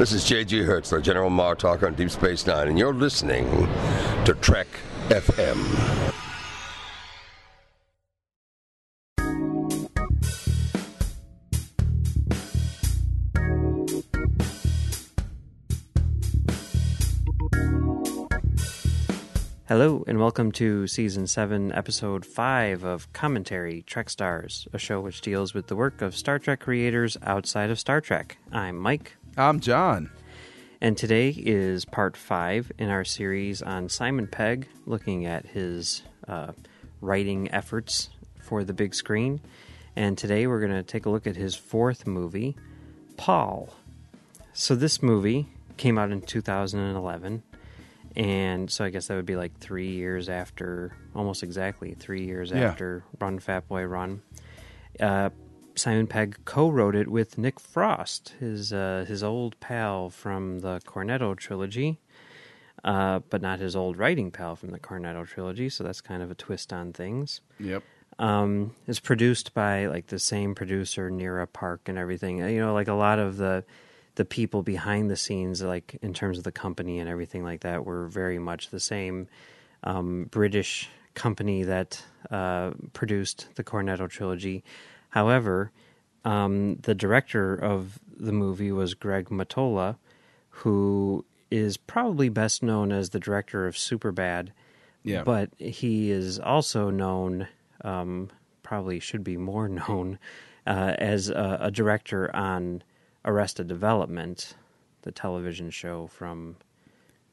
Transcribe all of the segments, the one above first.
This is J.G. Hertzler, General Martok on Deep Space Nine, and you're listening to Trek FM. Hello, and welcome to Season 7, Episode 5 of Commentary Trek Stars, a show which deals with the work of Star Trek creators outside of Star Trek. I'm Mike, I'm John. and today is part 5 in our series on Simon Pegg, looking at his uh, writing efforts for the big screen. And today we're going to take a look at his fourth movie, Paul. So, this movie came out in 2011 and so I guess that would be like three years after, almost exactly three years Yeah. after Run Fat Boy Run. Uh, Simon Pegg co-wrote it with Nick Frost, his uh, his old pal from the Cornetto trilogy, uh, but not his old writing pal from the Cornetto trilogy. So that's kind of a twist on things. Yep. Um, it's produced by like the same producer, Nira Park, and everything. Uh, You know, like a lot of the the people behind the scenes, like in terms of the company and everything like that, were very much the same um, British company that uh, produced the Cornetto trilogy. However, um, the director of the movie was Greg Mottola, who is probably best known as the director of Superbad. Yeah. But he is also known, um, probably should be more known, uh, as a, a director on Arrested Development, the television show from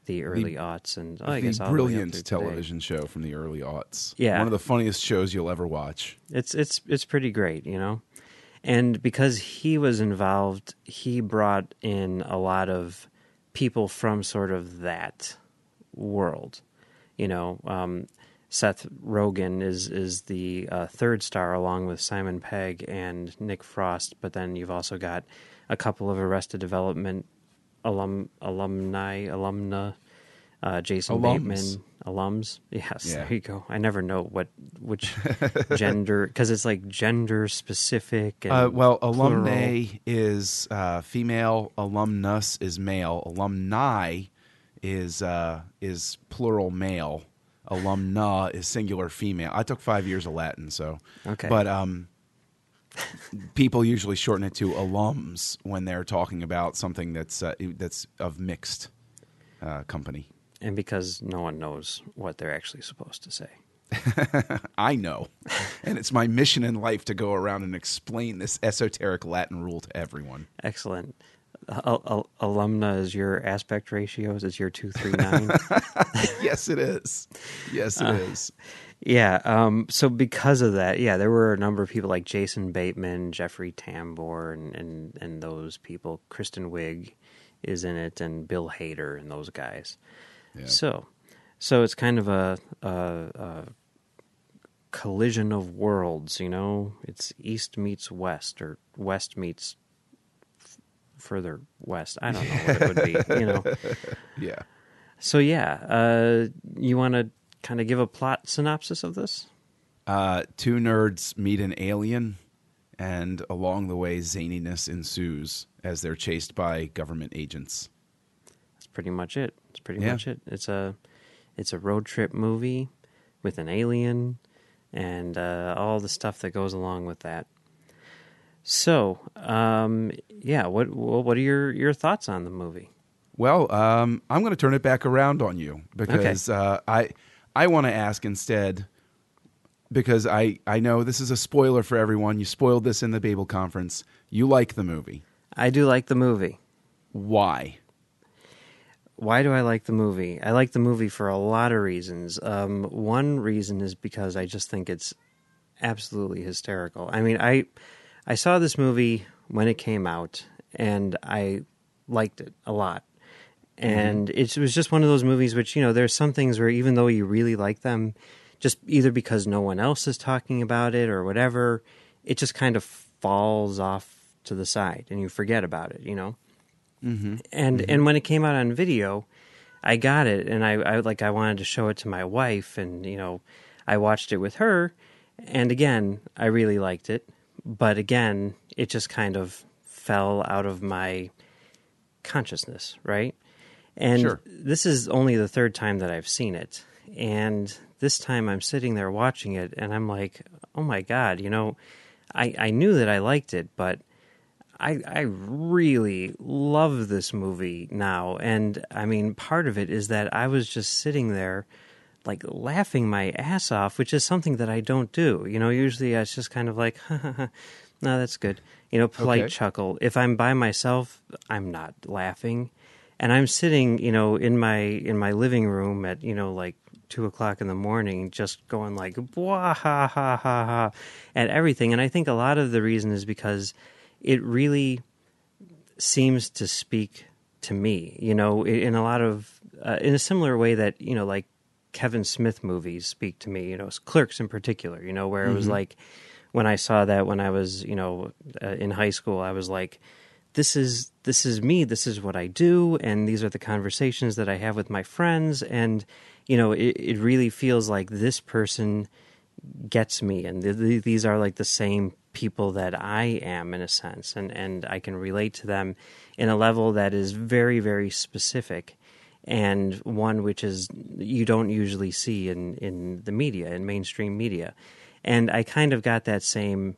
the early aughts and oh, I guess the the brilliant television show from the early aughts. Yeah. One of the funniest shows you'll ever watch. It's it's it's pretty great, you know. And because he was involved, he brought in a lot of people from sort of that world. You know, um, Seth Rogen is is the uh, third star along with Simon Pegg and Nick Frost, but then you've also got a couple of Arrested Development alum alumni alumna, uh, Jason Alums. Bateman alums. Yes, Yeah. there you go. I never know what which gender because it's like gender specific. And Uh, well, plural. alumni is uh, female, alumnus is male, alumni is uh, is plural male, alumna is singular female. I took five years of Latin, so Okay. But um, people usually shorten it to alums when they're talking about something that's uh, that's of mixed uh, company. and because no one knows what they're actually supposed to say. I know. and it's my mission in life to go around and explain this esoteric Latin rule to everyone. Excellent. Al- al- alumna is your aspect ratios. Is your two three nine. yes, it is. Yes, it is. Yeah. Um, so because of that, yeah, there were a number of people like Jason Bateman, Jeffrey Tambor, and and, and those people. Kristen Wiig is in it, and Bill Hader, and those guys. Yeah. So, so it's kind of a, a, a collision of worlds. You know, it's East meets West, or West meets f- further west. I don't know what it would be. You know. Yeah. So yeah, uh, you want to kind of give a plot synopsis of this? Uh, two nerds meet an alien, and along the way, zaniness ensues as they're chased by government agents. That's pretty much it. It's pretty Yeah. much it. It's a it's a road trip movie with an alien and uh, all the stuff that goes along with that. So, um, yeah, what what are your your thoughts on the movie? Well, um, I'm going to turn it back around on you because uh, I I want to ask instead because I I know this is a spoiler for everyone. You spoiled this in the Babel conference. You like the movie. I do like the movie. Why? Why do I like the movie? I like the movie for a lot of reasons. Um, one reason is because I just think it's absolutely hysterical. I mean, I I saw this movie when it came out, and I liked it a lot. Mm-hmm. And it was just one of those movies which you know there's some things where even though you really like them, just either because no one else is talking about it or whatever, it just kind of falls off to the side and you forget about it. You know mm-hmm. and mm-hmm. and when it came out on video, I got it, and I, I like I wanted to show it to my wife, and you know, I watched it with her, and again, I really liked it, but again, it just kind of fell out of my consciousness, right? And Sure. this is only the third time that I've seen it. And this time I'm sitting there watching it and I'm like, oh my God, you know, I, I knew that I liked it, but I, I really love this movie now. And I mean, part of it is that I was just sitting there like laughing my ass off, which is something that I don't do. You know, usually it's just kind of like, no, that's good. You know, polite Okay. chuckle. If I'm by myself, I'm not laughing. And I'm sitting, you know, in my in my living room at, you know, like two o'clock in the morning, just going like "Bwah, ha ha ha ha at everything. And I think a lot of the reason is because it really seems to speak to me, you know, in a lot of, uh, in a similar way that, you know, like Kevin Smith movies speak to me, you know, Clerks in particular, you know, where it was like, when I saw that when I was, you know, uh, in high school, I was like, this is this is me this is what i do and these are the conversations that i have with my friends and you know it, it really feels like this person gets me and th- th- these are like the same people that i am in a sense and and i can relate to them in a level that is very very specific and one which is you don't usually see in in the media in mainstream media. And i kind of got that same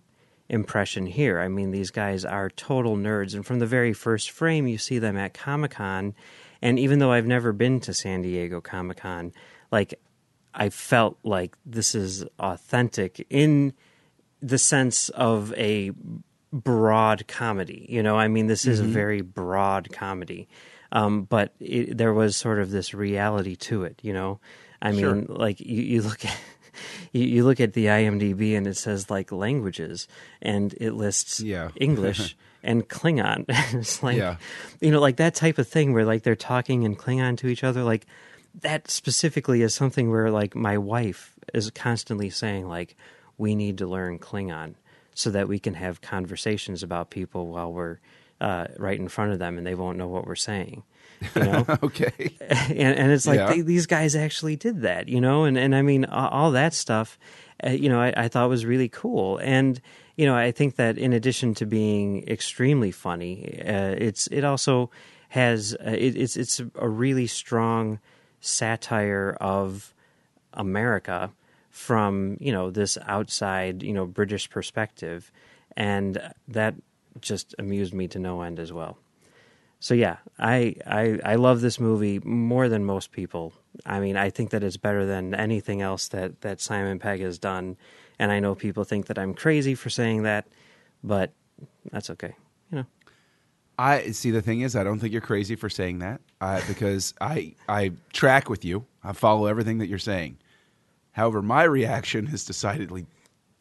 impression here. I mean, these guys are total nerds, and from the very first frame, you see them at Comic Con. And even though I've never been to San Diego Comic Con, like I felt like this is authentic in the sense of a broad comedy. You know, I mean, this is a very broad comedy, um, but it, there was sort of this reality to it. You know, I mean, Sure. like you, you look at you, you look at the IMDb and it says like languages, and it lists Yeah. English and Klingon. it's like Yeah. you know, like that type of thing where like they're talking in Klingon to each other. Like that specifically is something where like my wife is constantly saying like we need to learn Klingon so that we can have conversations about people while we're uh, right in front of them and they won't know what we're saying. You know, Okay. and, and it's like Yeah. they, these guys actually did that, you know, and and I mean all that stuff, uh, you know, I, I thought was really cool, and you know, I think that in addition to being extremely funny, uh, it's it also has uh, it, it's it's a really strong satire of America from you know this outside you know British perspective, and that just amused me to no end as well. So yeah, I, I I love this movie more than most people. I mean, I think that it's better than anything else that that Simon Pegg has done, and I know people think that I'm crazy for saying that, but that's okay. You know, I see. The thing is, I don't think you're crazy for saying that, uh, because I I track with you. I follow everything that you're saying. However, my reaction is decidedly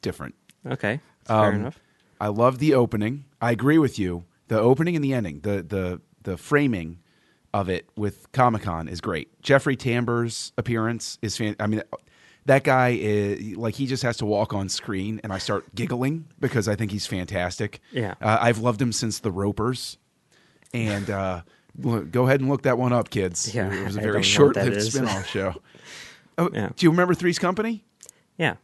different. okay, fair Um, enough. I love the opening. I agree with you. The opening and the ending, the the the framing of it with Comic Con is great. Jeffrey Tambor's appearance is fan. I mean, that guy is like he just has to walk on screen, and I start giggling because I think he's fantastic. Yeah. uh, I've loved him since The Ropers, and uh, look, go ahead and look that one up, kids. Yeah, it was a very short-lived spin-off show. Oh, Yeah. Do you remember Three's Company? Yeah.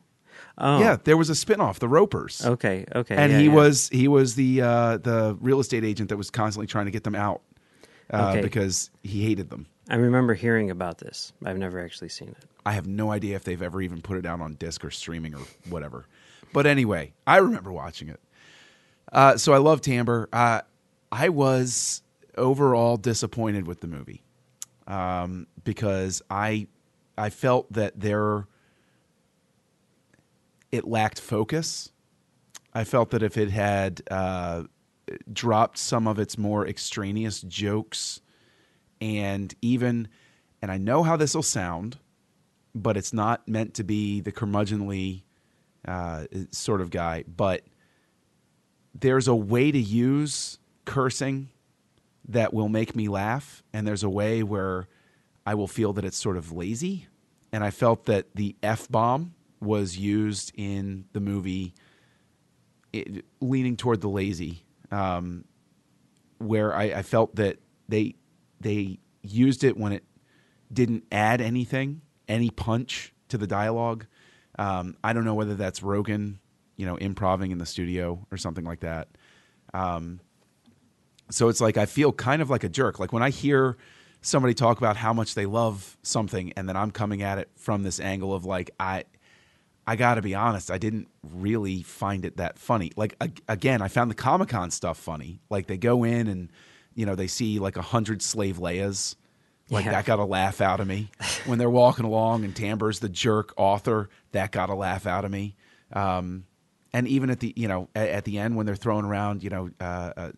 Oh. Yeah, there was a spin-off, The Ropers Okay. Okay. and yeah, he yeah. was he was the uh, the real estate agent that was constantly trying to get them out uh, Okay. because he hated them. I remember hearing about this. I've never actually seen it. I have no idea if they've ever even put it out on disc or streaming or whatever. But anyway, I remember watching it. Uh, so I love Tambor. Uh, I was overall disappointed with the movie um, because I I felt that there it lacked focus. I felt that if it had uh, dropped some of its more extraneous jokes and even, and I know how this will sound, but it's not meant to be the curmudgeonly uh, sort of guy, but there's a way to use cursing that will make me laugh, and there's a way where I will feel that it's sort of lazy. And I felt that the F bomb was used in the movie it, leaning toward the lazy, um, where I, I felt that they they used it when it didn't add anything, any punch to the dialogue. Um, I don't know whether that's Rogen, you know, improving in the studio or something like that. Um, so it's like I feel kind of like a jerk. Like when I hear somebody talk about how much they love something, and then I'm coming at it from this angle of like I. I got to be honest, I didn't really find it that funny. Like again, I found the Comic Con stuff funny. Like they go in and you know they see like a hundred slave Leias. Like yeah. that got a laugh out of me when they're walking along, and Tambor's the jerk author. That got a laugh out of me. Um, and even at the you know at, at, the end when they're throwing around you know uh, uh,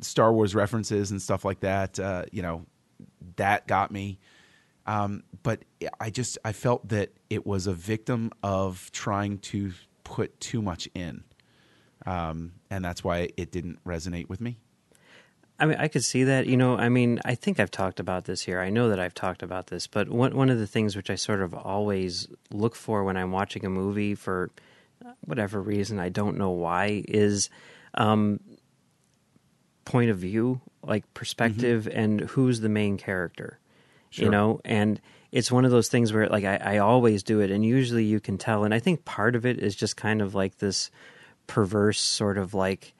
Star Wars references and stuff like that, uh, you know that got me. Um, but I just I felt that it was a victim of trying to put too much in, um, and that's why it didn't resonate with me. I mean, I could see that. You know, I mean, I think I've talked about this here. I know that I've talked about this, but one one of the things which I sort of always look for when I'm watching a movie for whatever reason, I don't know why, is um, point of view, like perspective, mm-hmm. and who's the main character. Sure. You know, and it's one of those things where, like, I, I always do it, and usually you can tell. And I think part of it is just kind of like this perverse sort of like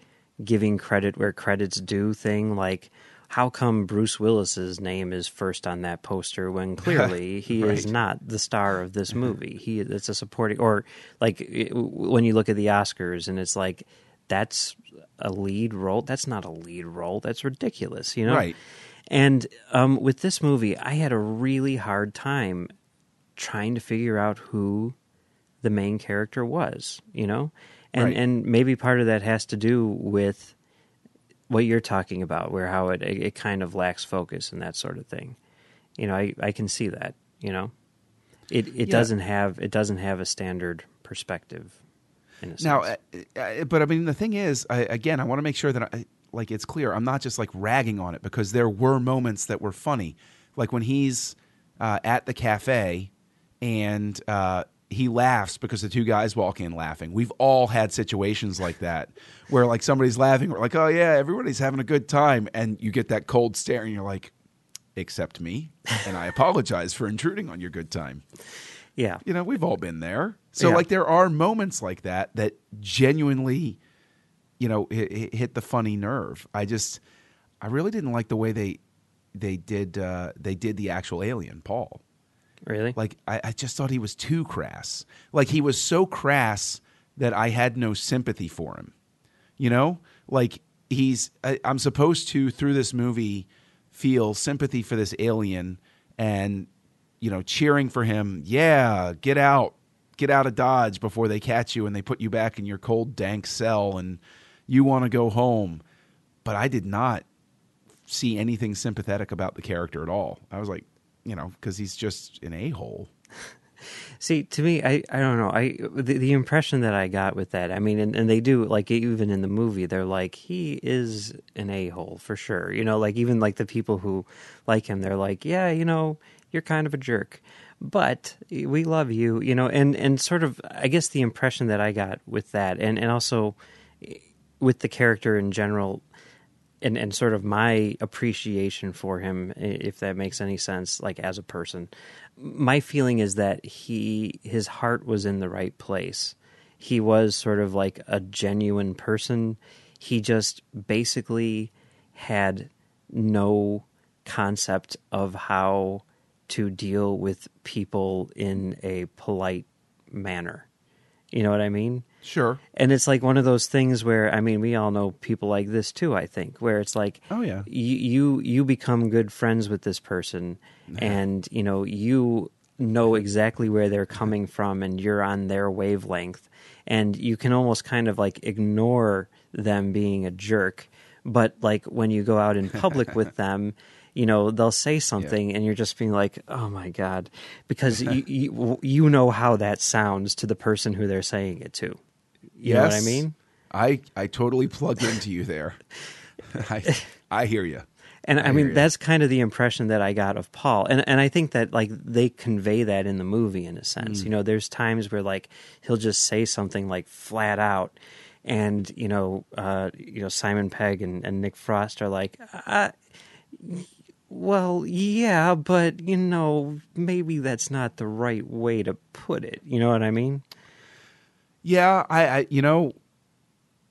giving credit where credit's due thing. Like, how come Bruce Willis's name is first on that poster when clearly he right. is not the star of this mm-hmm. movie? He it's a supporting or like it, when you look at the Oscars and it's like that's a lead role. That's not a lead role. That's ridiculous, you know. Right. And um, with this movie, I had a really hard time trying to figure out who the main character was, you know, and right. and maybe part of that has to do with what you're talking about, where how it it kind of lacks focus and that sort of thing. You know, I I can see that. You know, it it yeah. doesn't have it doesn't have a standard perspective. now, uh, uh, but I mean, the thing is, I, again, I want to make sure that I, like it's clear. I'm not just like ragging on it because there were moments that were funny, like when he's uh, at the cafe and uh, he laughs because the two guys walk in laughing. We've all had situations like that where like somebody's laughing, we're like, oh yeah, everybody's having a good time, and you get that cold stare, and you're like, except me, and I apologize for intruding on your good time. Yeah, you know, we've all been there. So yeah. like, there are moments like that that genuinely, you know, hit, hit the funny nerve. I just, I really didn't like the way they they did uh, they did the actual alien, Paul. Really? Like I, I just thought he was too crass. Like he was so crass that I had no sympathy for him. You know, like he's I, I'm supposed to through this movie feel sympathy for this alien and you know cheering for him. Yeah, get out, get out of Dodge before they catch you and they put you back in your cold dank cell and you want to go home. But I did not see anything sympathetic about the character at all. I was like, you know, because he's just an a hole. See, to me, I, I don't know. I the, the impression that I got with that, I mean, and, and they do like even in the movie, they're like he is an a hole for sure. You know, like even like the people who like him, they're like, yeah, you know, you're kind of a jerk, but we love you. You know, and and sort of, I guess the impression that I got with that, and and also with the character in general, and and sort of my appreciation for him, if that makes any sense, like as a person. My feeling is that he his heart was in the right place. He was sort of like a genuine person. He just basically had no concept of how to deal with people in a polite manner. You know what I mean? Sure. And it's like one of those things where I mean, we all know people like this too. I think where it's like, oh yeah, you you, you become good friends with this person, and you know you know exactly where they're coming from, and you're on their wavelength, and you can almost kind of like ignore them being a jerk, but like when you go out in public with them you know they'll say something yeah. and you're just being like oh my god because you, you, you know how that sounds to the person who they're saying it to you yes, know what I mean? I I totally plug into you there. I I hear you. And I, I mean that's kind of the impression that I got of Paul. And and I think that like they convey that in the movie in a sense. Mm. You know, there's times where like he'll just say something like flat out and you know, uh, you know Simon Pegg and, and Nick Frost are like uh, well, yeah, but you know, maybe that's not the right way to put it. You know what I mean? Yeah, I, I you know,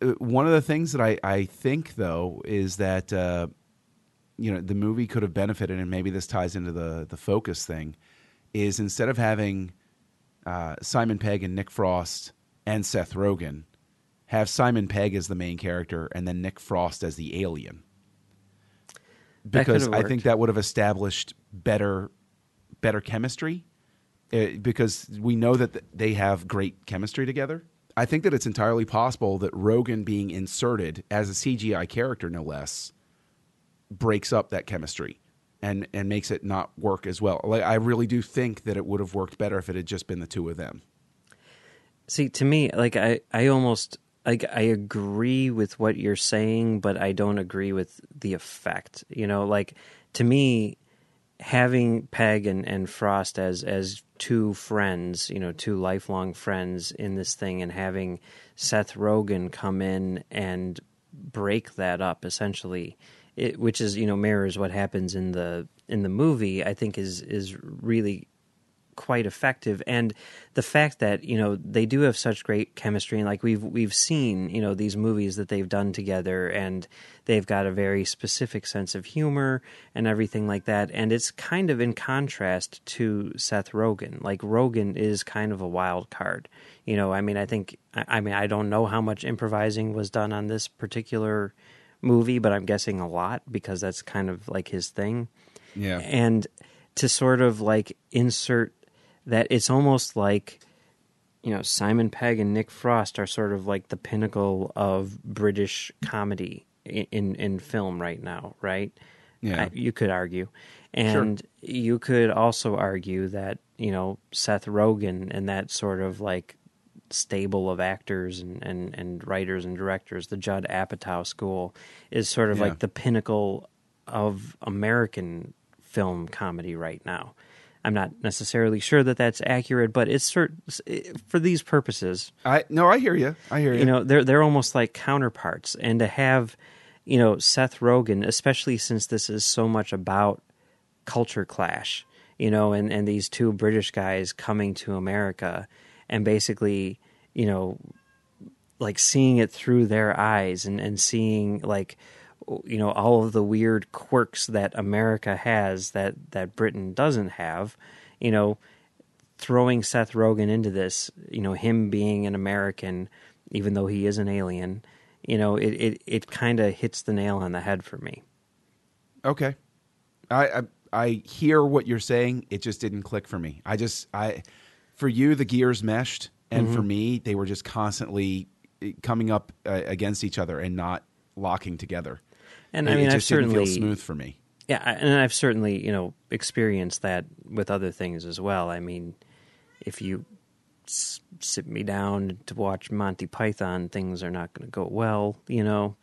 uh, one of the things that I, I think though is that uh, you know the movie could have benefited, and maybe this ties into the the focus thing, is instead of having uh, Simon Pegg and Nick Frost and Seth Rogen, have Simon Pegg as the main character and then Nick Frost as the alien. Because I think that would have established better better chemistry. Uh, because we know that they have great chemistry together. I think that it's entirely possible that Rogen being inserted as a CGI character, no less, breaks up that chemistry and and makes it not work as well. Like I really do think that it would have worked better if it had just been the two of them. See, to me, like I, I almost like I agree with what you're saying, but I don't agree with the effect. You know, like to me, having Pegg and, and Frost as as two friends, you know, two lifelong friends in this thing, and having Seth Rogen come in and break that up essentially, it, which is you know mirrors what happens in the in the movie. I think is is really quite effective. And the fact that you know they do have such great chemistry and like we've we've seen you know these movies that they've done together and they've got a very specific sense of humor and everything like that. And it's kind of in contrast to Seth Rogen. Like Rogen is kind of a wild card. You know I mean I think I mean I don't know how much improvising was done on this particular movie but I'm guessing a lot because that's kind of like his thing. Yeah. And to sort of like insert that it's almost like you know Simon Pegg and Nick Frost are sort of like the pinnacle of British comedy in in, in film right now, right? Yeah, I, you could argue, and sure. you could also argue that you know Seth Rogen and that sort of like stable of actors and, and, and writers and directors, the Judd Apatow school, is sort of yeah. like the pinnacle of American film comedy right now. I'm not necessarily sure that that's accurate, but it's certain eh, for these purposes. I no, I hear you. I hear you. You know, they're they're almost like counterparts, and to have, you know, Seth Rogen, especially since this is so much about culture clash, you know, and and these two British guys coming to America, and basically, you know, like seeing it through their eyes and and seeing like you know all of the weird quirks that America has that that Britain doesn't have, you know, throwing Seth Rogen into this, you know, him being an American, even though he is an alien, you know, it it, it kind of hits the nail on the head for me. Okay, I, I I hear what you're saying. It just didn't click for me. I just I for you the gears meshed, and mm-hmm. for me they were just constantly eh, coming up uh, against each other and not locking together. And it, I mean, I've certainly smooth for me. Yeah, and I've certainly you know experienced that with other things as well. I mean, if you s- sit me down to watch Monty Python, things are not going to go well. You know,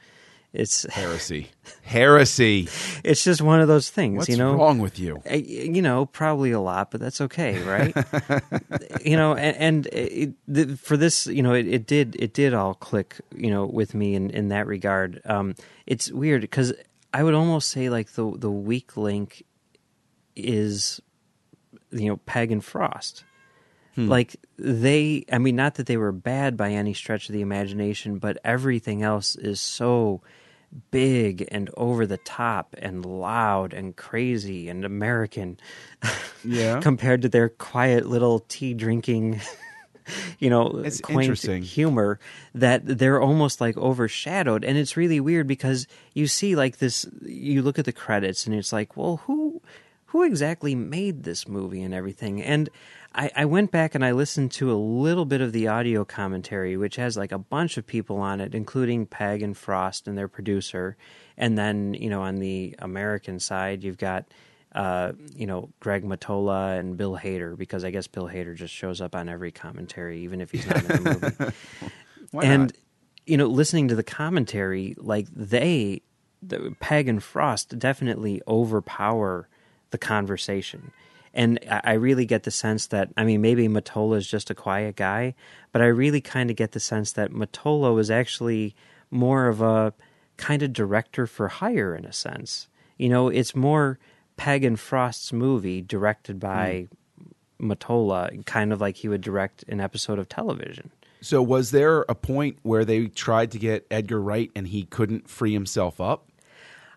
it's heresy. heresy. It's just one of those things. What's you know, wrong with you? You know, probably a lot, but that's okay, right? you know, and, and it, the, for this, you know, it, it, did it did all click, you know, with me in in that regard. Um, it's weird because I would almost say like the the weak link is, you know, Pegg and Frost. Hmm. Like they, I mean, not that they were bad by any stretch of the imagination, but everything else is so big and over the top and loud and crazy and American. Yeah. compared to their quiet little tea drinking you know, it's quaint humor that they're almost like overshadowed. And it's really weird because you see like this you look at the credits and it's like, well, who who exactly made this movie and everything? And I, I went back and I listened to a little bit of the audio commentary, which has like a bunch of people on it, including Pegg and Frost and their producer. And then, you know, on the American side, you've got, uh, you know, Greg Mottola and Bill Hader, because I guess Bill Hader just shows up on every commentary, even if he's not in the movie. and, not? you know, listening to the commentary, like they, the, Pegg and Frost definitely overpower the conversation and I really get the sense that I mean maybe Mottola is just a quiet guy, but I really kind of get the sense that Mottola was actually more of a kind of director for hire in a sense. You know, it's more Pegg and Frost's movie directed by mm. Mottola, kind of like he would direct an episode of television. So was there a point where they tried to get Edgar Wright and he couldn't free himself up?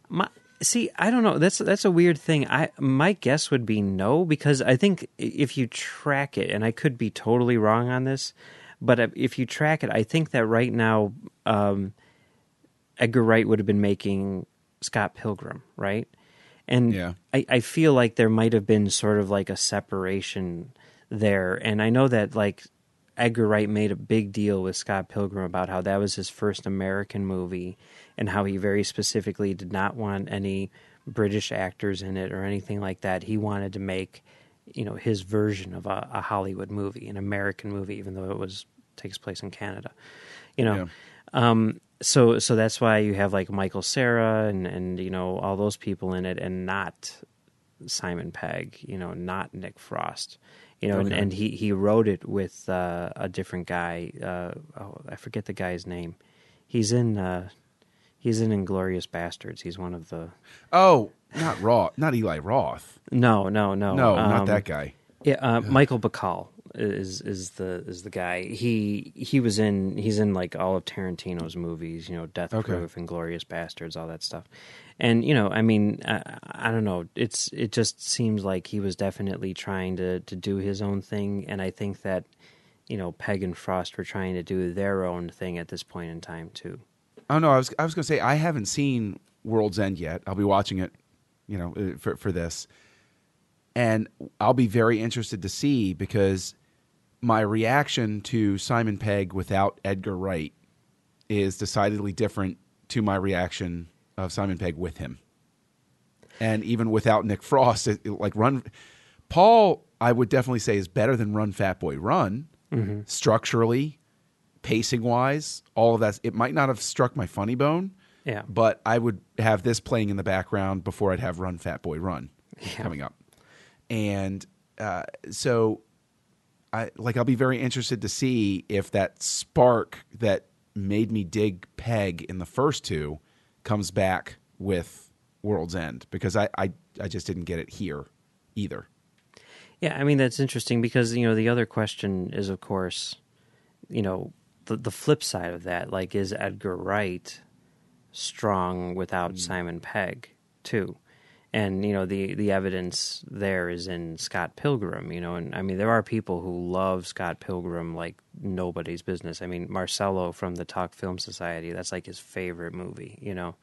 My, see, I don't know. That's that's a weird thing. I my guess would be no because I think if you track it, and I could be totally wrong on this, but if you track it, I think that right now um, Edgar Wright would have been making Scott Pilgrim, right? And Yeah. I, I feel like there might have been sort of like a separation there. And I know that like Edgar Wright made a big deal with Scott Pilgrim about how that was his first American movie and how he very specifically did not want any British actors in it or anything like that. He wanted to make, you know, his version of a, a Hollywood movie, an American movie, even though it was takes place in Canada. You know. Um, so so that's why you have like Michael Cera and and you know all those people in it, and not Simon Pegg, you know, not Nick Frost, you know, and, and he he wrote it with uh, a different guy. Uh, oh, I forget the guy's name. He's in uh, he's in Inglorious Bastards. He's one of the Oh, not Roth, not Eli Roth. no no no No, not um, that guy. Yeah, uh, Michael Bacall is is the is the guy. He he was in he's in like all of Tarantino's movies, you know, Death Okay. Proof, Inglorious Bastards, all that stuff. And you know, I mean, I, I don't know. It's it just seems like he was definitely trying to to do his own thing, and I think that you know, Pegg and Frost were trying to do their own thing at this point in time too. Oh no, I was I was going to say I haven't seen World's End yet. I'll be watching it, you know, uh, for for this, and I'll be very interested to see because my reaction to Simon Pegg without Edgar Wright is decidedly different to my reaction of Simon Pegg with him, and even without Nick Frost, it, it- like Run, Paul, I would definitely say is better than Run Fat Boy Run. Structurally pacing wise, all of that. It might not have struck my funny bone, Yeah. but I would have this playing in the background before I'd have Run Fat Boy Run coming up. And uh, so, I like I'll be very interested to see if that spark that made me dig Pegg in the first two comes back with World's End because I I, I just didn't get it here either. Yeah, I mean that's interesting because you know the other question is, of course, you know the the flip side of that. Like, is Edgar Wright strong without hmm. Simon Pegg too? And you know the the evidence there is in Scott Pilgrim. You know, and I mean there are people who love Scott Pilgrim like nobody's business. I mean Marcello from the Talk Film Society. That's like his favorite movie. You know,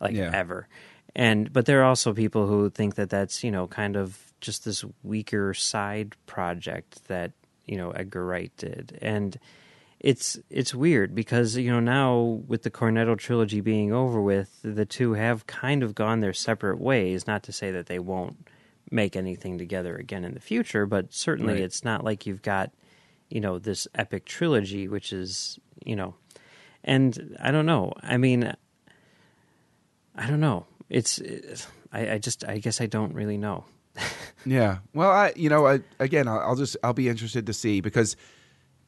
like Yeah. ever. And but there are also people who think that that's you know kind of just this weaker side project that you know Edgar Wright did, and it's it's weird because you know now with the Cornetto trilogy being over with, the two have kind of gone their separate ways. Not to say that they won't make anything together again in the future, but certainly Right. it's not like you've got you know this epic trilogy, which is you know, and I don't know. I mean, I don't know. It's, it's I, I just I guess I don't really know. Yeah. Well, I you know I, again I'll, I'll just I'll be interested to see because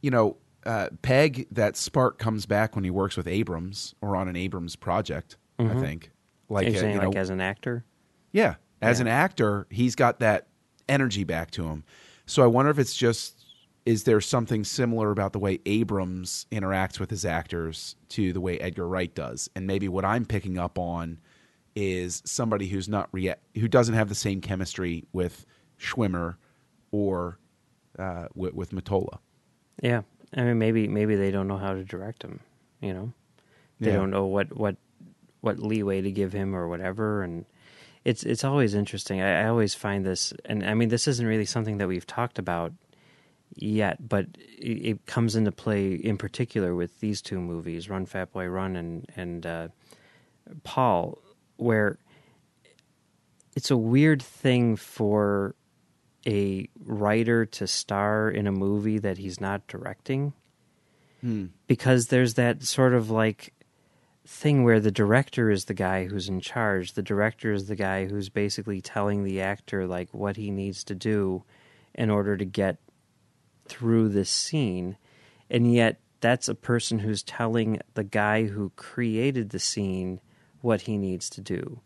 you know uh, Pegg that spark comes back when he works with Abrams or on an Abrams project. I think like you uh, saying you like as an actor? yeah as Yeah. an actor he's got that energy back to him. So I wonder if it's just is there something similar about the way Abrams interacts with his actors to the way Edgar Wright does, and maybe what I'm picking up on is somebody who's not rea- who doesn't have the same chemistry with Schwimmer or uh, with, with Mottola. Yeah, I mean maybe maybe they don't know how to direct him. You know, they Yeah. don't know what what what leeway to give him or whatever, and it's it's always interesting. I, I always find this, and I mean this isn't really something that we've talked about yet, but it, it comes into play in particular with these two movies, Run Fat Boy Run and and uh, Paul, where it's a weird thing for a writer to star in a movie that he's not directing? Hmm. Because there's that sort of like thing where the director is the guy who's in charge. The director is the guy who's basically telling the actor like what he needs to do in order to get through this scene. And yet that's a person who's telling the guy who created the scene what he needs to do.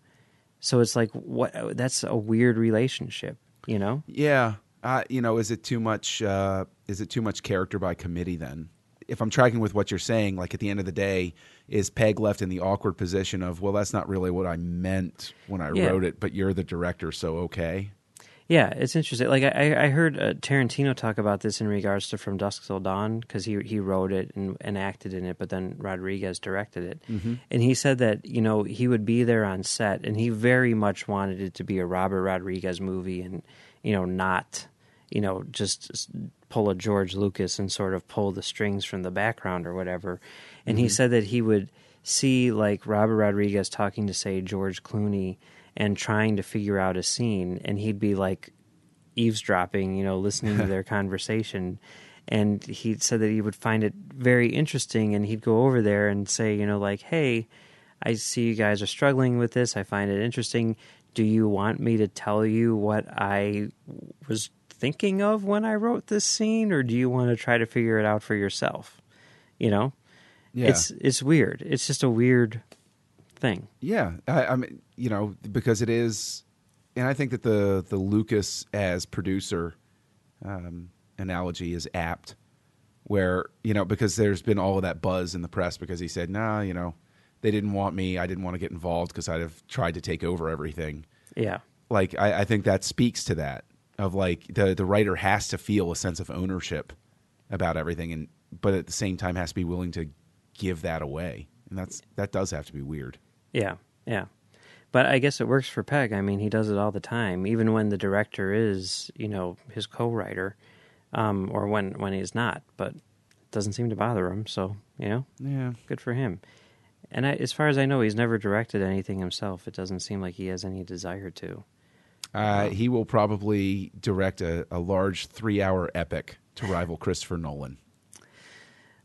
So it's like what that's a weird relationship you know Yeah, uh, you know, is it too much? Uh, is it too much character by committee? Then if I'm tracking with what you're saying, like at the end of the day, is Pegg left in the awkward position of, well, that's not really what I meant when I Yeah. wrote it, but you're the director, so okay. Yeah, it's interesting. Like I, I heard uh, Tarantino talk about this in regards to From Dusk Till Dawn because he he wrote it and, and acted in it, but then Rodriguez directed it, Mm-hmm. and he said that you know he would be there on set, and he very much wanted it to be a Robert Rodriguez movie, and you know not you know just pull a George Lucas and sort of pull the strings from the background or whatever, and he said that he would see like Robert Rodriguez talking to say George Clooney and trying to figure out a scene and he'd be like eavesdropping, you know, listening to their conversation. And he said that he would find it very interesting and he'd go over there and say, you know, like, hey, I see you guys are struggling with this. I find it interesting. Do you want me to tell you what I was thinking of when I wrote this scene, or do you want to try to figure it out for yourself? You know, Yeah. it's it's weird. It's just a weird thing. Yeah, I, I mean, you know, because it is, and I think that the the Lucas as producer um, analogy is apt, where you know because there's been all of that buzz in the press because he said, nah, you know, they didn't want me, I didn't want to get involved because I'd have tried to take over everything. Yeah, Like I, I think that speaks to that of like the the writer has to feel a sense of ownership about everything, and but at the same time has to be willing to give that away, and that's that does have to be weird. Yeah, yeah. But I guess it works for Pegg. I mean, he does it all the time, even when the director is, you know, his co-writer, um, or when when he's not. But it doesn't seem to bother him. So you know, Yeah. good for him. And I, as far as I know, he's never directed anything himself. It doesn't seem like he has any desire to. Uh, he will probably direct a, a large three hour epic to rival Christopher Nolan.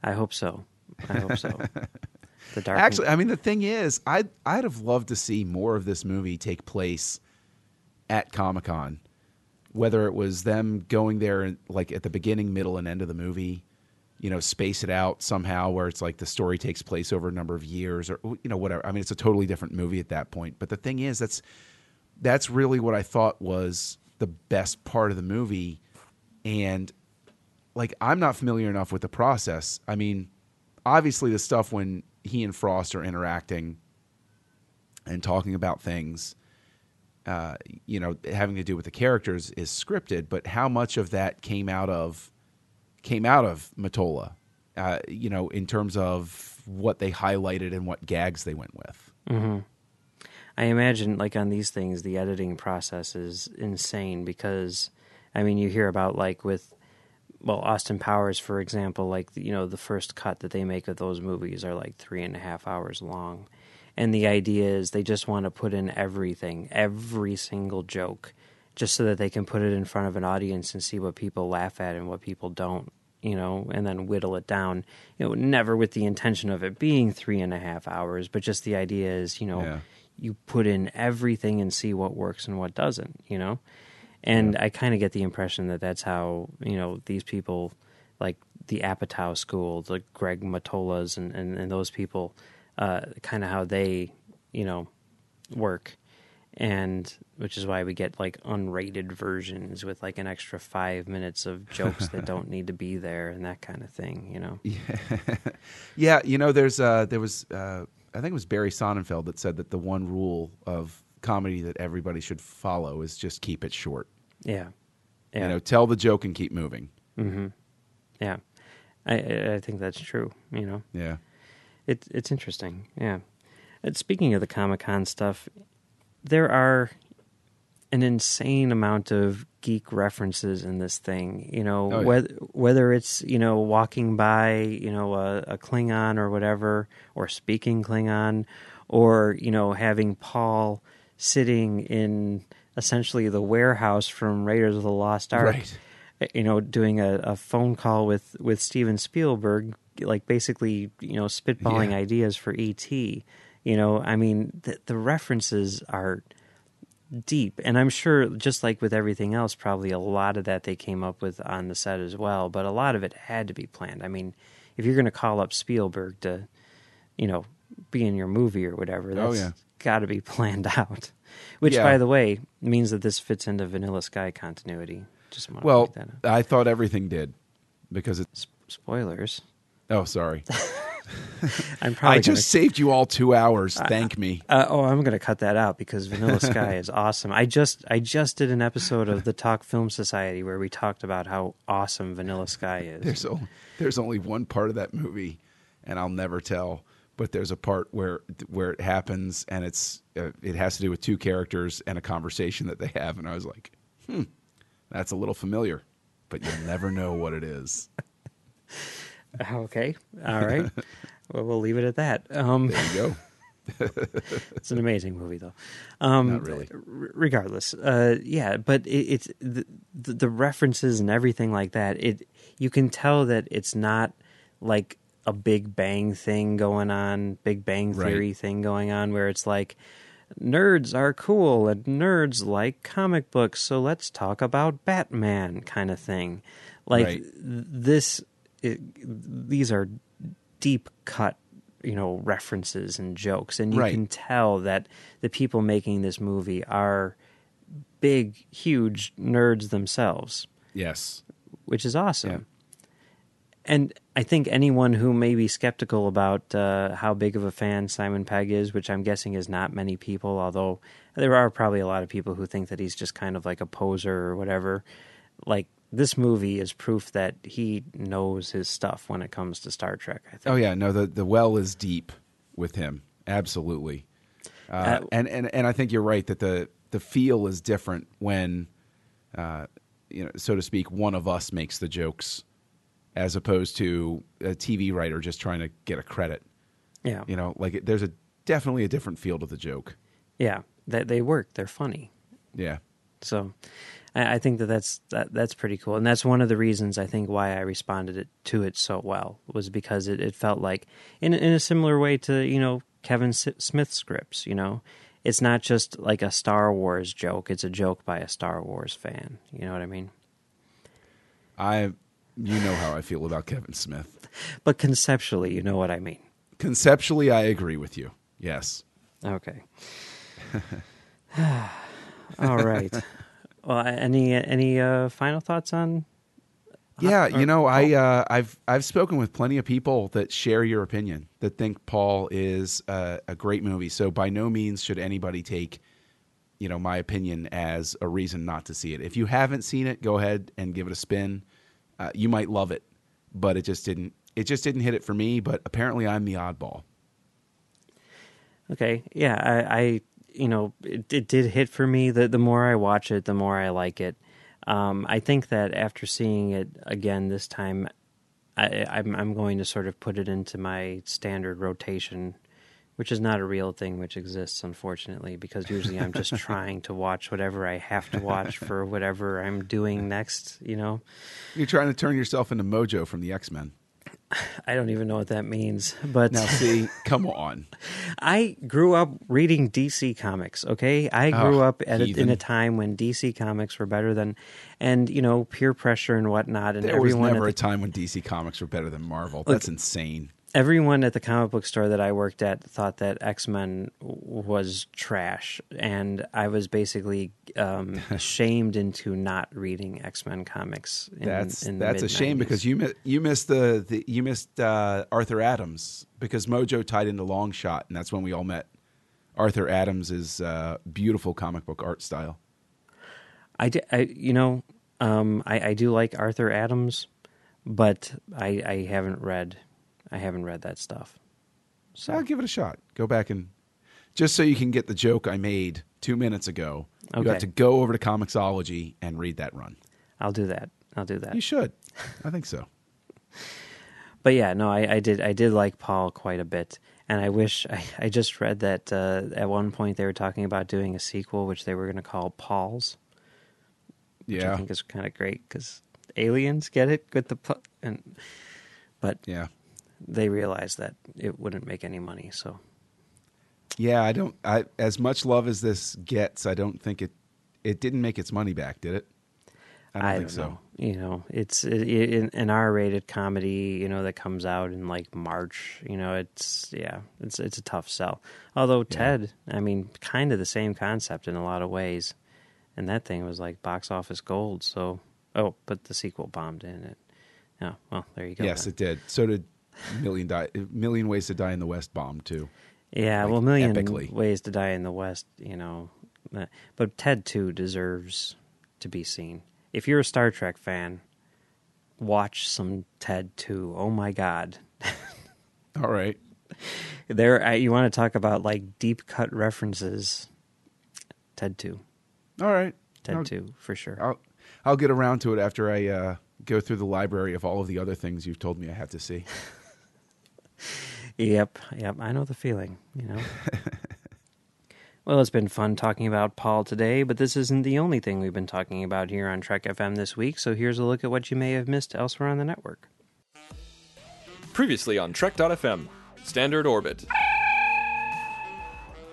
I hope so. I hope so. the dark. Actually, I mean, the thing is, I'd, I'd have loved to see more of this movie take place at Comic Con, whether it was them going there and, like at the beginning, middle, and end of the movie, you know, space it out somehow where it's like the story takes place over a number of years or, you know, whatever. I mean, it's a totally different movie at that point. But the thing is, that's that's really what I thought was the best part of the movie. And like, I'm not familiar enough with the process. I mean, obviously, the stuff when he and Frost are interacting and talking about things, uh, you know, having to do with the characters is scripted. But how much of that came out of came out of Mottola? Uh, you know, in terms of what they highlighted and what gags they went with. hmm I imagine, like on these things, the editing process is insane because, I mean, you hear about like with, well, Austin Powers, for example, like you know, the first cut that they make of those movies are like three and a half hours long, and the idea is they just want to put in everything, every single joke, just so that they can put it in front of an audience and see what people laugh at and what people don't. You know, and then whittle it down. You know, never with the intention of it being three and a half hours, but just the idea is, you know, Yeah. you put in everything and see what works and what doesn't, you know? And I kind of get the impression that that's how, you know, these people, like the Apatow School, the Greg Mottolas and, and, and those people, uh, kind of how they, you know, work. And which is why we get like unrated versions with like an extra five minutes of jokes that don't need to be there and that kind of thing, you know? Yeah, you know, there's uh, there was uh, I think it was Barry Sonnenfeld that said that the one rule of comedy that everybody should follow is just keep it short. Yeah. Yeah. You know, tell the joke and keep moving. Mm-hmm. Yeah. I, I think that's true, you know? Yeah. It, it's interesting, yeah. And speaking of the Comic Con stuff, there are an insane amount of geek references in this thing. You know, Oh, yeah. whether whether it's you know walking by you know a, a Klingon or whatever, or speaking Klingon, or you know having Paul sitting in essentially the warehouse from Raiders of the Lost Ark Right. Eh, you know, doing a, a phone call with, with Steven Spielberg, like basically, you know, spitballing Yeah. ideas for ET. You know, I mean, the, the references are deep. And I'm sure, just like with everything else, probably a lot of that they came up with on the set as well. But a lot of it had to be planned. I mean, if you're going to call up Spielberg to, you know, be in your movie or whatever, Oh, that's yeah. got to be planned out. Which, Yeah. by the way, means that this fits into Vanilla Sky continuity. Just want Well, point that out. I thought everything did because it Sp- spoilers. Oh, sorry. I'm probably I just gonna, saved you all two hours. Thank me. uh, oh, I'm going to cut that out because Vanilla Sky is awesome. I just I just did an episode of the Talk Film Society where we talked about how awesome Vanilla Sky is. There's only, there's only one part of that movie, and I'll never tell. But there's a part where where it happens, and it's uh, it has to do with two characters and a conversation that they have, and I was like, hmm, that's a little familiar, but you'll never know what it is. Okay, all right. well, we'll leave it at that. Um, There you go. it's an amazing movie, though. Um, Not really. r- regardless, uh, yeah, but it, it's the, the the references and everything like that. It you can tell that it's not like a Big Bang thing going on, Big Bang Right. Theory thing going on, where it's like nerds are cool and nerds like comic books, so let's talk about Batman kind of thing. Like Right. this, it, these are deep cut you know references and jokes and you Right. can tell that the people making this movie are big huge nerds themselves Yes. which is awesome Yeah. And i think anyone who may be skeptical about uh, how big of a fan simon pegg is which i'm guessing is not many people although there are probably a lot of people who think that he's just kind of like a poser or whatever like this movie is proof that he knows his stuff when it comes to star trek i think Oh yeah, no the the well is deep with him. Absolutely. Uh, Uh, and and and I think you're right that the the feel is different when uh, you know, so to speak, one of us makes the jokes as opposed to a TV writer just trying to get a credit. yeah You know, like there's a definitely a different feel to the joke. Yeah, that they work. They're funny. Yeah. So I, I think that that's that, that's pretty cool, and that's one of the reasons I think why I responded it, to it so well was because it, it felt like in in a similar way to you know Kevin S- Smith scripts. You know, it's not just like a Star Wars joke; it's a joke by a Star Wars fan. You know what I mean? I you know how I feel about Kevin Smith. But conceptually, you know what I mean. Conceptually I agree with you. Yes. Okay. All right. Well, any any uh, final thoughts on Yeah, or- you know, I uh, I've I've spoken with plenty of people that share your opinion that think Paul is uh, a great movie. So by no means should anybody take you know my opinion as a reason not to see it. If you haven't seen it, go ahead and give it a spin. Uh, you might love it, but it just didn't it just didn't hit it for me. But apparently, I'm the oddball. Okay, yeah, I, I you know, it, it did hit for me. The the more I watch it, the more I like it. Um, I think that after seeing it again this time, I, I'm I'm going to sort of put it into my standard rotation, which is not a real thing, which exists unfortunately, because usually I'm just trying to watch whatever I have to watch for whatever I'm doing next. You know, You're trying to turn yourself into Mojo from the X Men. I don't even know what that means, but Now, see, come on. I grew up reading DC comics. Okay, I ah, grew Oh, up at a, in a time when DC comics were better than, and you know, peer pressure and whatnot. And There was never a time when DC Comics were better than Marvel. That's insane. Everyone at the comic book store that I worked at thought that X Men was trash, and I was basically um, shamed into not reading X Men comics. In, That's in that's a shame because you mi- you missed the, the you missed uh, Arthur Adams because Mojo tied into Longshot, and that's when we all met. Arthur Adams is uh, beautiful comic book art style. I, di- I you know, um, I, I do like Arthur Adams, but I, I haven't read, I haven't read that stuff. So I'll give it a shot. Go back and just so you can get the joke I made two minutes ago. You Okay. have to go over to Comixology and read that run. I'll do that. I'll do that. You should. I think so. But yeah, no, I, I did. I did like Paul quite a bit, and I wish I, I just read that uh, at one point they were talking about doing a sequel, which they were going to call Paul's, which I think is kind of great because aliens get it with the pu- and, but yeah, they realized that it wouldn't make any money, so yeah. I don't. I as much love as this gets, I don't think it. It didn't make its money back, did it? I don't think so. know. You know, it's it, it, an R-rated comedy. You know that comes out in like March. You know, it's yeah, it's it's a tough sell. Although Ted, I mean, kind of the same concept in a lot of ways, and that thing was like box office gold. So, oh, but the sequel bombed in it. Yeah, well, there you go. Yes, then. it did. So did Million die, million ways to die in the West bomb too. Yeah, Like, well, million epically. ways to die in the West, you know. But Ted too deserves to be seen. If you're a Star Trek fan, watch some Ted two. Oh my God, All right. there you want to talk about like deep cut references. Ted two, All right. Ted two for sure. I'll I'll get around to it after I uh, go through the library of all of the other things you've told me I have to see. Yep, yep. I know the feeling, you know. well, it's been fun talking about Paul today, but this isn't the only thing we've been talking about here on Trek FM this week, so here's a look at what you may have missed elsewhere on the network. Previously on Trek.fm, Standard Orbit.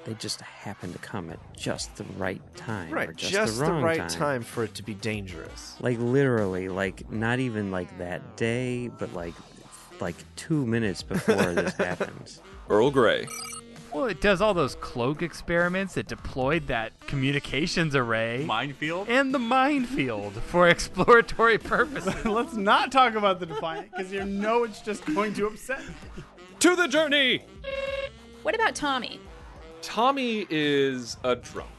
They just happen to come at just the right time. or Right, just, just, the, the, wrong right time. for it to be dangerous. Like literally, like not even like that day, but like like two minutes before this happens. Earl Grey. Well, it does all those cloak experiments. It deployed that communications array Minefield. and the minefield for exploratory purposes. Let's not talk about the Defiant because you know it's just going to upset me. To the journey! What about Tommy? Tommy is a drunk.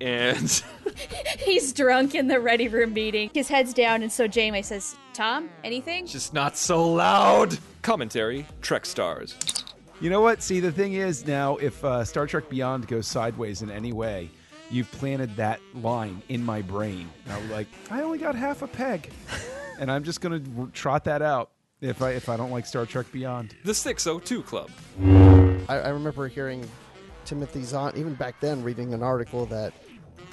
And He's drunk in the ready room meeting. His head's down, and so Janeway says, Tom, anything? just not so loud. Commentary Trek Stars. You know what? See, the thing is now, if uh, Star Trek Beyond goes sideways in any way, you've planted that line in my brain. And I'm like, I only got half a peg, and I'm just gonna r- trot that out if I if I don't like Star Trek Beyond. The 602 Club. I, I remember hearing Timothy Zahn, even back then, reading an article that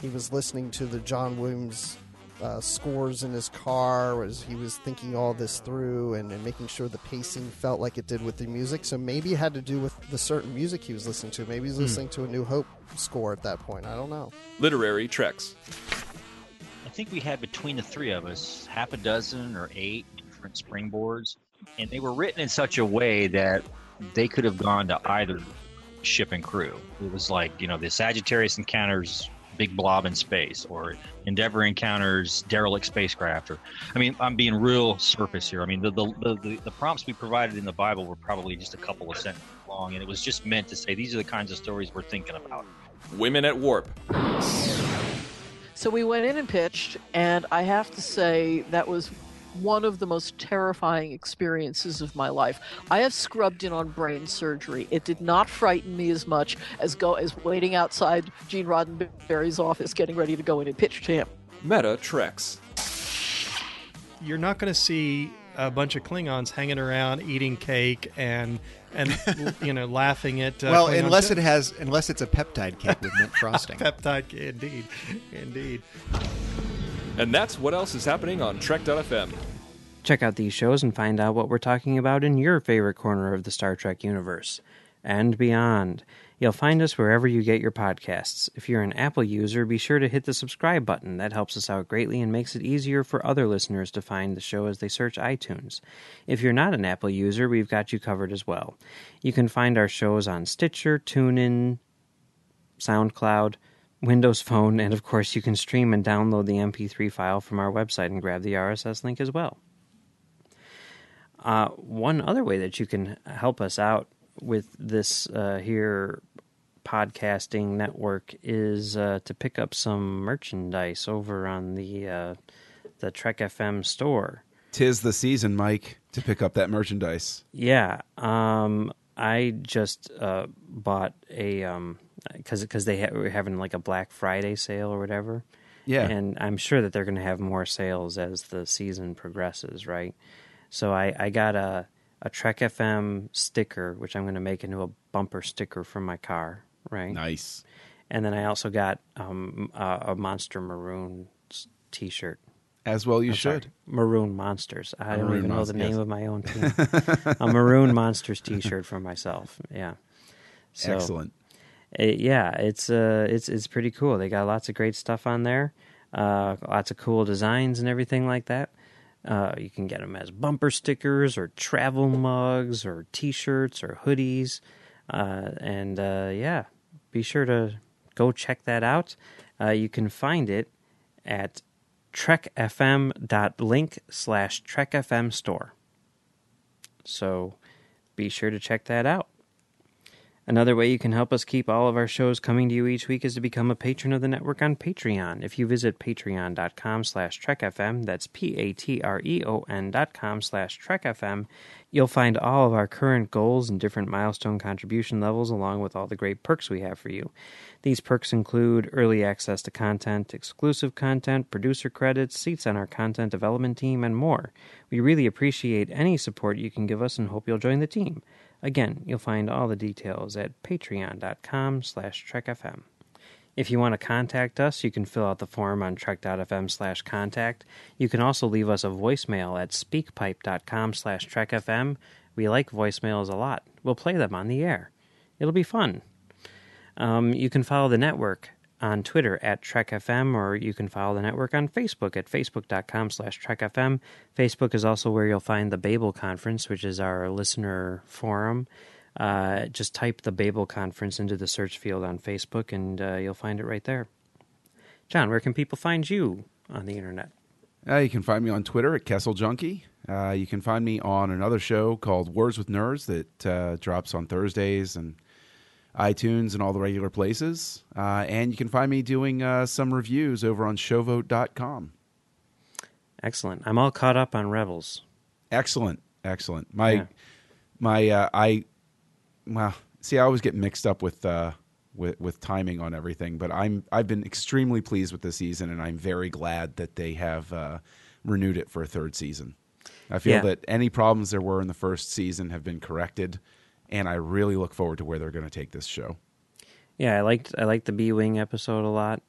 he was listening to the John Williams uh, scores in his car as he was thinking all this through and, and making sure the pacing felt like it did with the music. So maybe it had to do with the certain music he was listening to. Maybe he's listening to a New Hope score at that point. I don't know. Literary Treks. I think we had between the three of us half a dozen or eight different springboards, and they were written in such a way that they could have gone to either ship and crew. It was like you know the Sagittarius encounters big blob in space, or Endeavor encounters derelict spacecraft. Or I mean, I'm being real surface here. I mean, the the, the, the, the prompts we provided in the Bible were probably just a couple of sentences long, and it was just meant to say these are the kinds of stories we're thinking about. Women at Warp. So we went in and pitched, and I have to say that was one of the most terrifying experiences of my life. I have scrubbed in on brain surgery. It did not frighten me as much as go as waiting outside Gene Roddenberry's office getting ready to go in and pitch to him. Meta Treks. You're not going to see a bunch of Klingons hanging around eating cake and and you know laughing at uh, well, Klingon unless shit. it has, unless it's a peptide cake with mint frosting. peptide, indeed, indeed. And that's what else is happening on Trek.fm. Check out these shows and find out what we're talking about in your favorite corner of the Star Trek universe and beyond. You'll find us wherever you get your podcasts. If you're an Apple user, be sure to hit the subscribe button. That helps us out greatly and makes it easier for other listeners to find the show as they search iTunes. If you're not an Apple user, we've got you covered as well. You can find our shows on Stitcher, TuneIn, SoundCloud, Windows Phone, and of course, you can stream and download the MP3 file from our website and grab the RSS link as well. Uh, one other way that you can help us out with this uh, here podcasting network is uh, to pick up some merchandise over on the uh, the Trek FM store. Tis the season, Mike, to pick up that merchandise. Yeah, um, I just uh, bought a because because they ha- were having like a Black Friday sale or whatever. Yeah. and I'm sure that they're going to have more sales as the season progresses, right? So I, I got a a Trek FM sticker, which I'm going to make into a bumper sticker for my car, right? Nice. And then I also got um, a, a Monster Maroon T-shirt. As well, you I'm sorry, should. Maroon Monsters. I don't Maroon even know the name yes. of my own team. a Maroon Monsters T-shirt for myself. Yeah. So, Excellent. It- yeah, it's uh, it's it's pretty cool. They got lots of great stuff on there. Uh, lots of cool designs and everything like that. Uh, you can get them as bumper stickers or travel mugs or T-shirts or hoodies. Uh, and uh, yeah, be sure to go check that out. Uh, you can find it at trekfm.link slash trekfm store. So be sure to check that out. Another way you can help us keep all of our shows coming to you each week is to become a patron of the network on Patreon. If you visit patreon.com slash trekfm, that's P-A-T-R-E-O-N dot com slash trekfm, you'll find all of our current goals and different milestone contribution levels along with all the great perks we have for you. These perks include early access to content, exclusive content, producer credits, seats on our content development team, and more. We really appreciate any support you can give us and hope you'll join the team. Again, you'll find all the details at patreon.com slash trekfm. If you want to contact us, you can fill out the form on trek.fm slash contact. You can also leave us a voicemail at speakpipe.com slash trekfm. We like voicemails a lot. We'll play them on the air. It'll be fun. Um, you can follow the network on Twitter at TrekFM, or you can follow the network on Facebook at facebook.com slash TrekFM. Facebook is also where you'll find the Babel Conference, which is our listener forum. Uh, just type the Babel Conference into the search field on Facebook, and uh, you'll find it right there. John, where can people find you on the internet? Uh, you can find me on Twitter at Kessel Junkie. Uh, you can find me on another show called Words with Nerds that uh, drops on Thursdays and – iTunes, and all the regular places. Uh, and you can find me doing uh, some reviews over on showvote.com. Excellent. I'm all caught up on Rebels. Excellent. Excellent. My, yeah. my, uh, I, well, see, I always get mixed up with, uh, with, with timing on everything, but I'm, I've been extremely pleased with the season, and I'm very glad that they have uh, renewed it for a third season. I feel yeah. that any problems there were in the first season have been corrected and I really look forward to where they're going to take this show. Yeah, I liked I liked the B Wing episode a lot.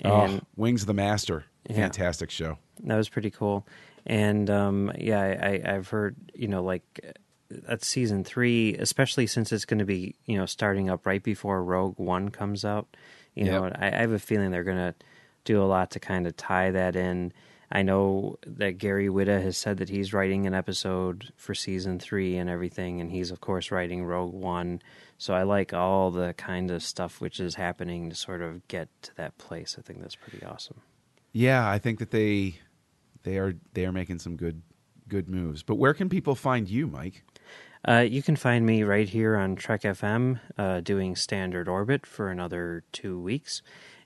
And oh, Wings of the Master, yeah, fantastic show. That was pretty cool, and um, yeah, I, I've heard you know like that's season three, especially since it's going to be you know starting up right before Rogue One comes out. You yep. know, I, I have a feeling they're going to do a lot to kind of tie that in I know that Gary Whitta has said that he's writing an episode for season three and everything, and he's of course writing Rogue One. So I like all the kind of stuff which is happening to sort of get to that place. I think that's pretty awesome. Yeah, I think that they they are they are making some good good moves. But where can people find you, Mike? Uh, you can find me right here on Trek FM uh, doing Standard Orbit for another two weeks.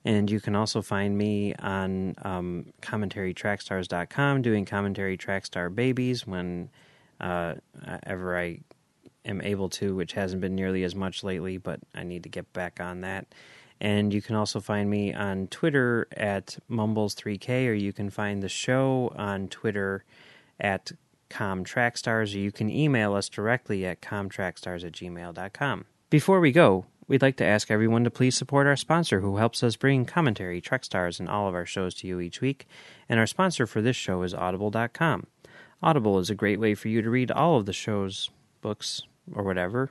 And you can also find me on um, commentarytrackstars.com doing commentary trackstar babies whenever uh, I am able to, which hasn't been nearly as much lately, but I need to get back on that. And you can also find me on Twitter at Mumbles3K, or you can find the show on Twitter at ComTrackstars, or you can email us directly at comtrackstars at gmail.com. Before we go, We'd like to ask everyone to please support our sponsor who helps us bring commentary, Trek Stars, and all of our shows to you each week. And our sponsor for this show is Audible.com. Audible is a great way for you to read all of the show's books or whatever.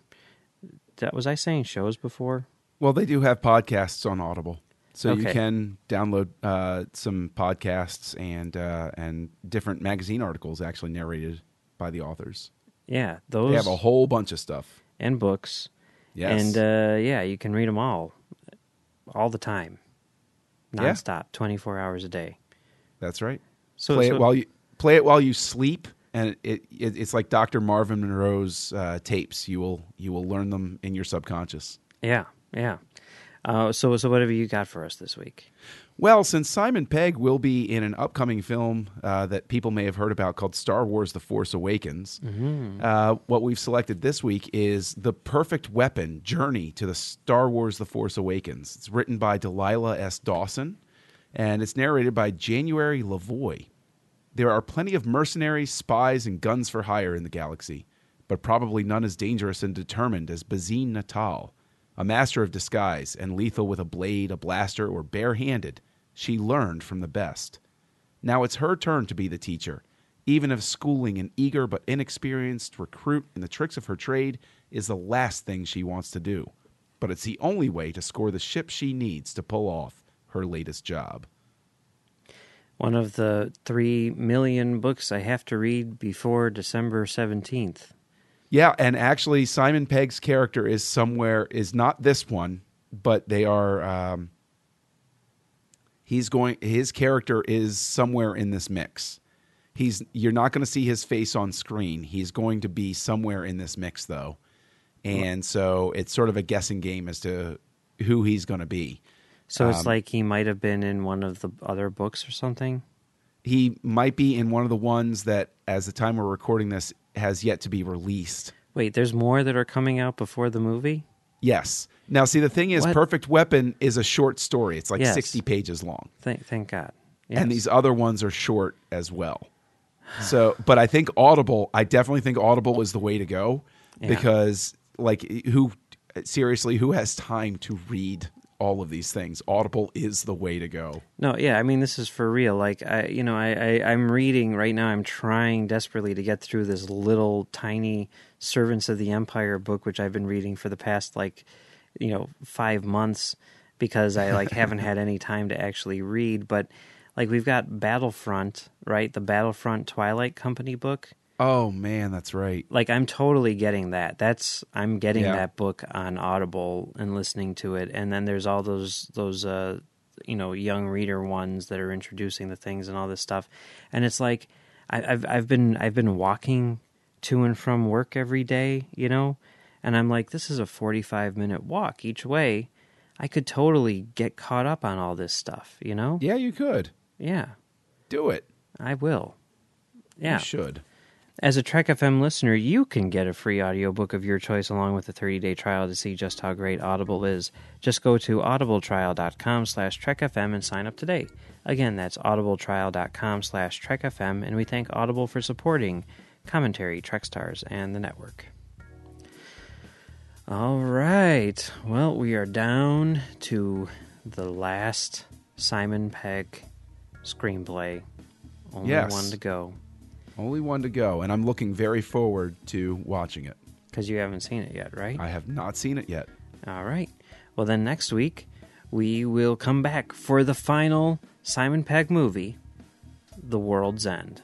That was I saying shows before? Well, they do have podcasts on Audible. So okay. you can download uh, some podcasts and uh, and different magazine articles actually narrated by the authors. Yeah, those they have a whole bunch of stuff and books Yes. And uh, yeah, you can read them all, all the time, nonstop, yeah. twenty four hours a day. That's right. So play so, it while you play it while you sleep, and it, it it's like Dr. Marvin Monroe's uh, tapes. You will you will learn them in your subconscious. Yeah, yeah. Uh, so so what have you got for us this week? Well, since Simon Pegg will be in an upcoming film uh, that people may have heard about called Star Wars The Force Awakens, mm-hmm. uh, what we've selected this week is The Perfect Weapon Journey to the Star Wars The Force Awakens. It's written by Delilah S. Dawson, and it's narrated by January Lavoie. There are plenty of mercenaries, spies, and guns for hire in the galaxy, but probably none as dangerous and determined as Bazine Netal a master of disguise and lethal with a blade, a blaster, or barehanded, she learned from the best. Now it's her turn to be the teacher, even if schooling an eager but inexperienced recruit in the tricks of her trade is the last thing she wants to do. But it's the only way to score the ship she needs to pull off her latest job. One of the three million books I have to read before December 17th. Yeah, and actually, Simon Pegg's character is somewhere is not this one, but they are. Um, he's going. His character is somewhere in this mix. He's you're not going to see his face on screen. He's going to be somewhere in this mix though, and so it's sort of a guessing game as to who he's going to be. So it's Um, like he might have been in one of the other books or something. he might be in one of the ones that, as the time we're recording this, has yet to be released. Wait, there's more that are coming out before the movie. Yes. Now, see, the thing is, What? Perfect Weapon is a short story. It's like Yes. 60 pages long. Thank, thank God. And these other ones are short as well. So, but I think Audible, I definitely think Audible is the way to go Yeah. because, like, who, seriously, who has time to read all of these things? Audible is the way to go. No, yeah, I mean this is for real. Like I, you know, I, I I'm reading right now. I'm trying desperately to get through this little tiny Servants of the Empire book, which I've been reading for the past like, you know, five months because I like haven't had any time to actually read. But like we've got Battlefront, right? The Battlefront Twilight Company book. Oh, man, that's right. Like I'm totally getting that. That's I'm getting Yeah. that book on Audible and listening to it. And then there's all those those uh you know young reader ones that are introducing the things and all this stuff. And it's like I, I've I've been I've been walking to and from work every day, you know, and I'm like this is a 45 minute walk each way. I could totally get caught up on all this stuff, you know? Yeah, you could. Yeah. Do it. I will. Yeah. You should. As a Trek FM listener, you can get a free audiobook of your choice along with a 30-day trial to see just how great Audible is. Just go to audibletrial.com slash trekfm and sign up today. Again, that's audibletrial.com slash trekfm, and we thank Audible for supporting Commentary, Trek Stars, and the network. All right. Well, we are down to the last Simon Pegg screenplay. Only Yes. one to go. Only one to go, and I'm looking very forward to watching it. Because you haven't seen it yet, right? I have not seen it yet. All right. Well, then next week we will come back for the final Simon Pegg movie, The World's End.